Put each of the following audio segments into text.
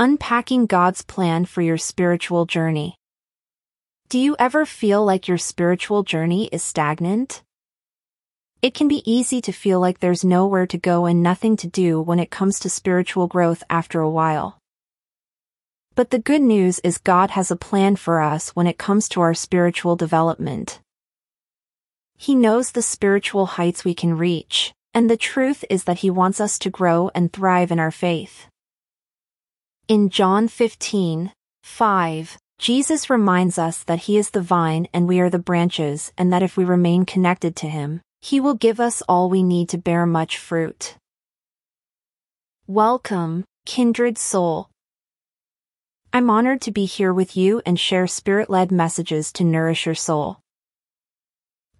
Unpacking God's Plan for Your Spiritual Journey. Do you ever feel like your spiritual journey is stagnant? It can be easy to feel like there's nowhere to go and nothing to do when it comes to spiritual growth after a while. But the good news is God has a plan for us when it comes to our spiritual development. He knows the spiritual heights we can reach, and the truth is that He wants us to grow and thrive in our faith. In John 15, 5, Jesus reminds us that He is the vine and we are the branches and that if we remain connected to Him, He will give us all we need to bear much fruit. Welcome, kindred soul. I'm honored to be here with you and share spirit-led messages to nourish your soul.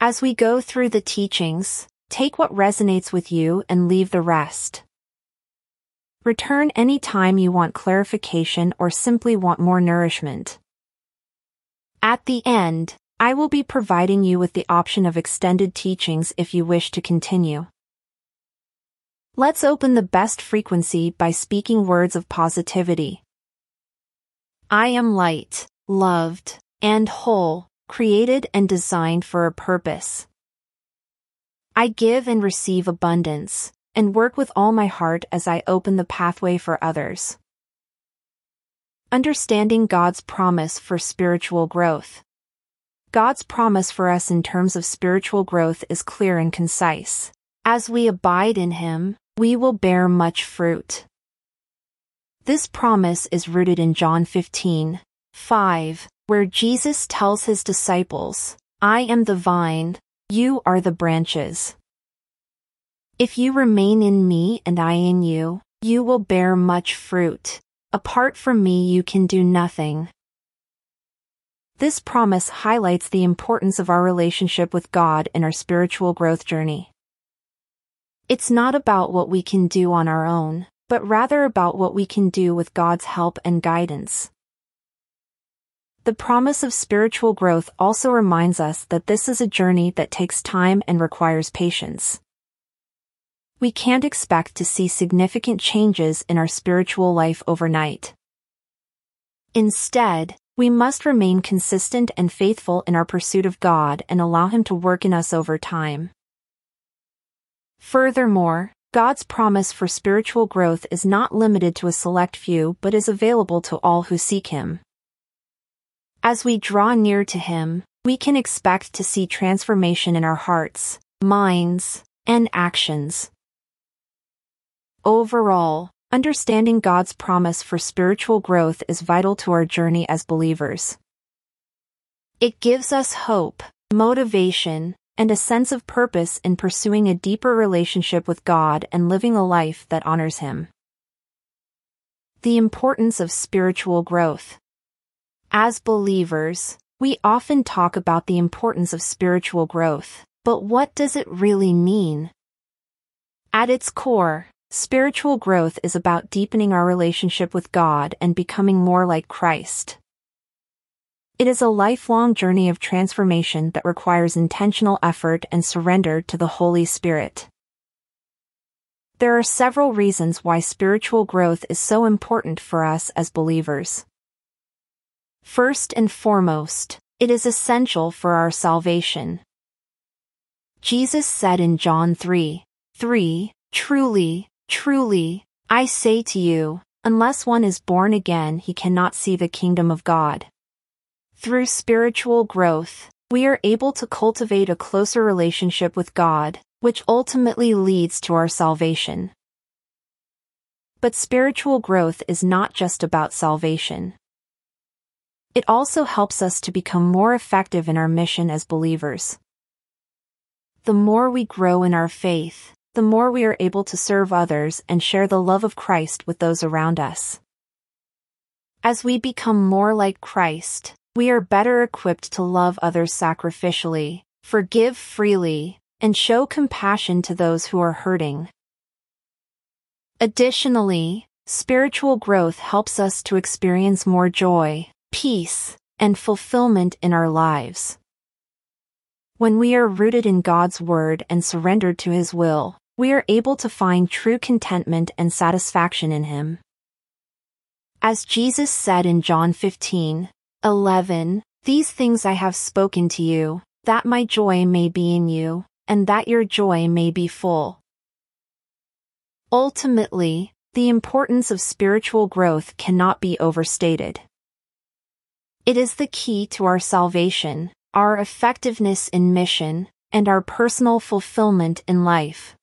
As we go through the teachings, take what resonates with you and leave the rest. Return any time you want clarification or simply want more nourishment. At the end, I will be providing you with the option of extended teachings if you wish to continue. Let's open the best frequency by speaking words of positivity. I am light, loved, and whole, created and designed for a purpose. I give and receive abundance, and work with all my heart as I open the pathway for others. Understanding God's promise for spiritual growth. God's promise for us in terms of spiritual growth is clear and concise. As we abide in Him, we will bear much fruit. This promise is rooted in John 15, 5, where Jesus tells his disciples, I am the vine, you are the branches. If you remain in me and I in you, you will bear much fruit. Apart from me you can do nothing. This promise highlights the importance of our relationship with God in our spiritual growth journey. It's not about what we can do on our own, but rather about what we can do with God's help and guidance. The promise of spiritual growth also reminds us that this is a journey that takes time and requires patience. We can't expect to see significant changes in our spiritual life overnight. Instead, we must remain consistent and faithful in our pursuit of God and allow Him to work in us over time. Furthermore, God's promise for spiritual growth is not limited to a select few but is available to all who seek Him. As we draw near to Him, we can expect to see transformation in our hearts, minds, and actions. Overall, understanding God's promise for spiritual growth is vital to our journey as believers. It gives us hope, motivation, and a sense of purpose in pursuing a deeper relationship with God and living a life that honors Him. The importance of spiritual growth. As believers, we often talk about the importance of spiritual growth, but what does it really mean? At its core, spiritual growth is about deepening our relationship with God and becoming more like Christ. It is a lifelong journey of transformation that requires intentional effort and surrender to the Holy Spirit. There are several reasons why spiritual growth is so important for us as believers. First and foremost, it is essential for our salvation. Jesus said in John 3, 3, Truly, truly, I say to you, unless one is born again he cannot see the kingdom of God. Through spiritual growth, we are able to cultivate a closer relationship with God, which ultimately leads to our salvation. But spiritual growth is not just about salvation. It also helps us to become more effective in our mission as believers. The more we grow in our faith, the more we are able to serve others and share the love of Christ with those around us. As we become more like Christ, we are better equipped to love others sacrificially, forgive freely, and show compassion to those who are hurting. Additionally, spiritual growth helps us to experience more joy, peace, and fulfillment in our lives. When we are rooted in God's Word and surrendered to His will, we are able to find true contentment and satisfaction in Him. As Jesus said in John 15, 11, These things I have spoken to you, that my joy may be in you, and that your joy may be full. Ultimately, the importance of spiritual growth cannot be overstated. It is the key to our salvation, our effectiveness in mission, and our personal fulfillment in life.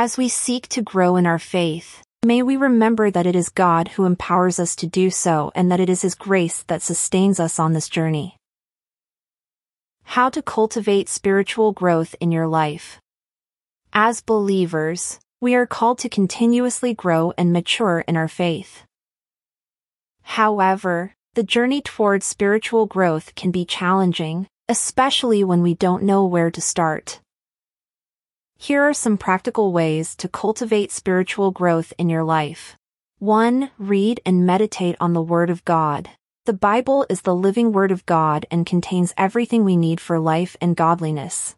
As we seek to grow in our faith, may we remember that it is God who empowers us to do so and that it is His grace that sustains us on this journey. How to cultivate spiritual growth in your life. As believers, we are called to continuously grow and mature in our faith. However, the journey towards spiritual growth can be challenging, especially when we don't know where to start. Here are some practical ways to cultivate spiritual growth in your life. 1. Read and meditate on the Word of God. The Bible is the living Word of God and contains everything we need for life and godliness.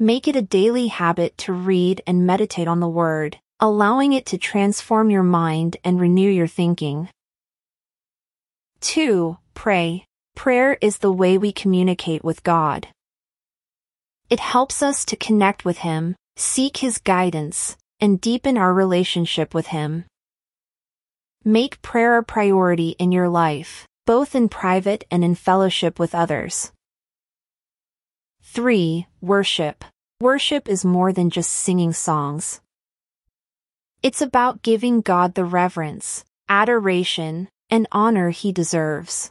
Make it a daily habit to read and meditate on the Word, allowing it to transform your mind and renew your thinking. 2. Pray. Prayer is the way we communicate with God. It helps us to connect with Him, seek His guidance, and deepen our relationship with Him. Make prayer a priority in your life, both in private and in fellowship with others. 3. Worship. Worship is more than just singing songs. It's about giving God the reverence, adoration, and honor he deserves.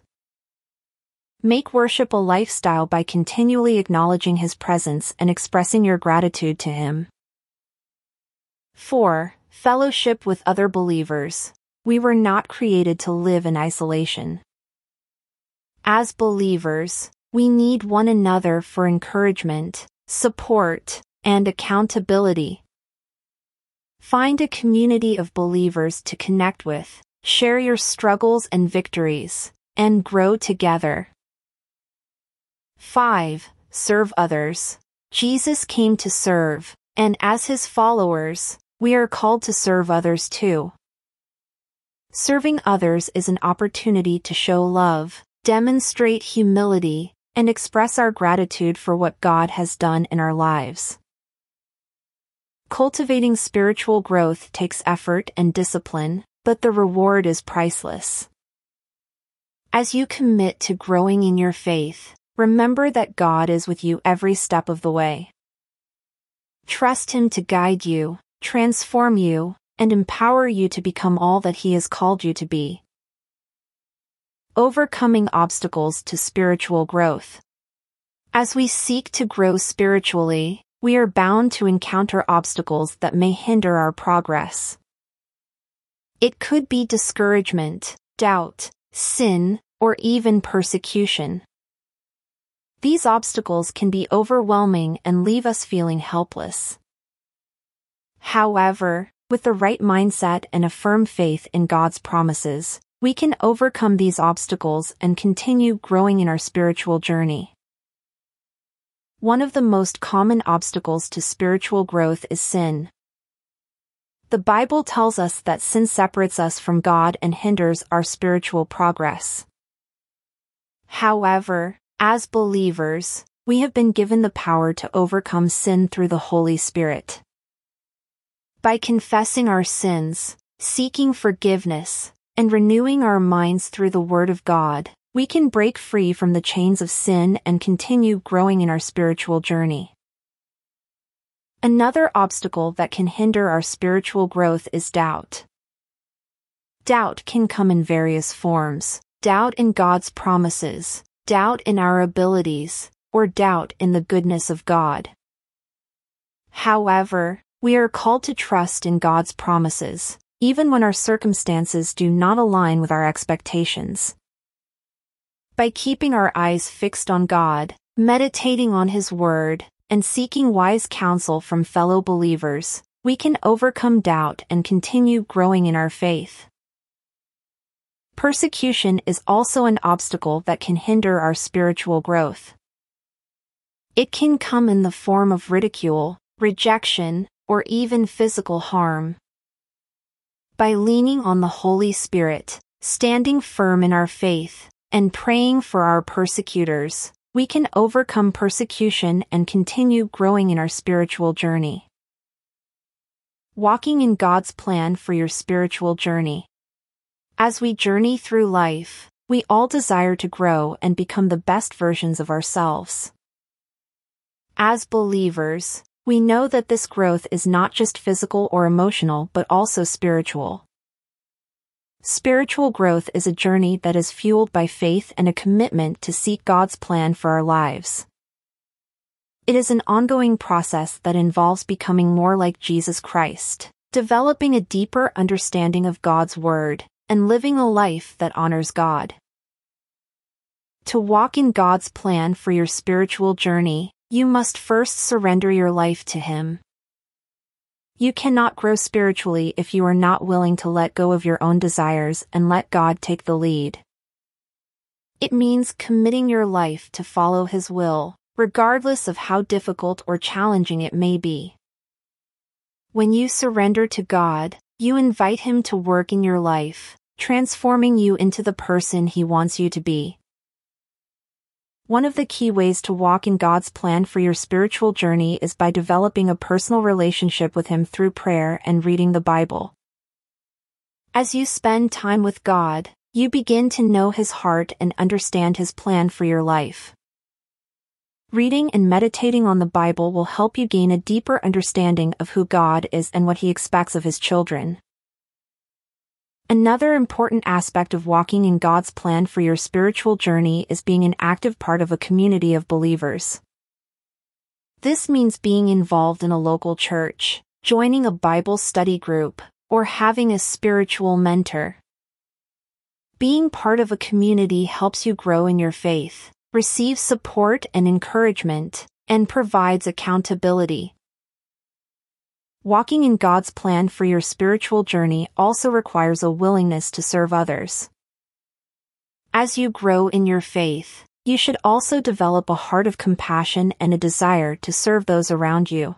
Make worship a lifestyle by continually acknowledging His presence and expressing your gratitude to Him. 4. Fellowship with other believers. We were not created to live in isolation. As believers, we need one another for encouragement, support, and accountability. Find a community of believers to connect with, share your struggles and victories, and grow together. 5. Serve others. Jesus came to serve, and as his followers, we are called to serve others too. Serving others is an opportunity to show love, demonstrate humility, and express our gratitude for what God has done in our lives. Cultivating spiritual growth takes effort and discipline, but the reward is priceless. As you commit to growing in your faith, Remember that God is with you every step of the way. Trust Him to guide you, transform you, and empower you to become all that He has called you to be. Overcoming obstacles to spiritual growth. As we seek to grow spiritually, we are bound to encounter obstacles that may hinder our progress. It could be discouragement, doubt, sin, or even persecution. These obstacles can be overwhelming and leave us feeling helpless. However, with the right mindset and a firm faith in God's promises, we can overcome these obstacles and continue growing in our spiritual journey. One of the most common obstacles to spiritual growth is sin. The Bible tells us that sin separates us from God and hinders our spiritual progress. However, as believers, we have been given the power to overcome sin through the Holy Spirit. By confessing our sins, seeking forgiveness, and renewing our minds through the Word of God, we can break free from the chains of sin and continue growing in our spiritual journey. Another obstacle that can hinder our spiritual growth is doubt. Doubt can come in various forms doubt in God's promises, doubt in our abilities, or doubt in the goodness of God. However, we are called to trust in God's promises, even when our circumstances do not align with our expectations. By keeping our eyes fixed on God, meditating on His Word, and seeking wise counsel from fellow believers, we can overcome doubt and continue growing in our faith. Persecution is also an obstacle that can hinder our spiritual growth. It can come in the form of ridicule, rejection, or even physical harm. By leaning on the Holy Spirit, standing firm in our faith, and praying for our persecutors, we can overcome persecution and continue growing in our spiritual journey. Walking in God's plan for your spiritual journey. As we journey through life, we all desire to grow and become the best versions of ourselves. As believers, we know that this growth is not just physical or emotional but also spiritual. Spiritual growth is a journey that is fueled by faith and a commitment to seek God's plan for our lives. It is an ongoing process that involves becoming more like Jesus Christ, developing a deeper understanding of God's Word, and living a life that honors God. To walk in God's plan for your spiritual journey, you must first surrender your life to Him. You cannot grow spiritually if you are not willing to let go of your own desires and let God take the lead. It means committing your life to follow His will, regardless of how difficult or challenging it may be. When you surrender to God, you invite Him to work in your life, transforming you into the person He wants you to be. One of the key ways to walk in God's plan for your spiritual journey is by developing a personal relationship with Him through prayer and reading the Bible. As you spend time with God, you begin to know His heart and understand His plan for your life. Reading and meditating on the Bible will help you gain a deeper understanding of who God is and what He expects of His children. Another important aspect of walking in God's plan for your spiritual journey is being an active part of a community of believers. This means being involved in a local church, joining a Bible study group, or having a spiritual mentor. Being part of a community helps you grow in your faith, receive support and encouragement, and provides accountability. Walking in God's plan for your spiritual journey also requires a willingness to serve others. As you grow in your faith, you should also develop a heart of compassion and a desire to serve those around you.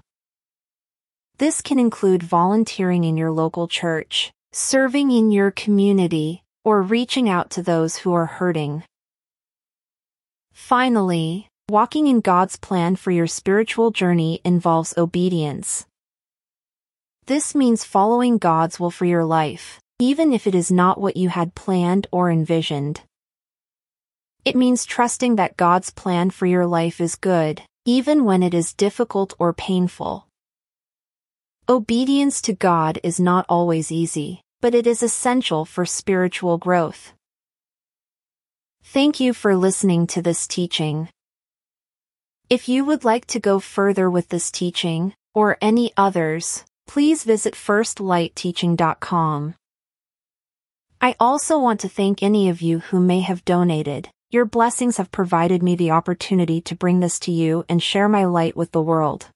This can include volunteering in your local church, serving in your community, or reaching out to those who are hurting. Finally, walking in God's plan for your spiritual journey involves obedience. This means following God's will for your life, even if it is not what you had planned or envisioned. It means trusting that God's plan for your life is good, even when it is difficult or painful. Obedience to God is not always easy, but it is essential for spiritual growth. Thank you for listening to this teaching. If you would like to go further with this teaching, or any others, please visit firstlightteaching.com. I also want to thank any of you who may have donated. Your blessings have provided me the opportunity to bring this to you and share my light with the world.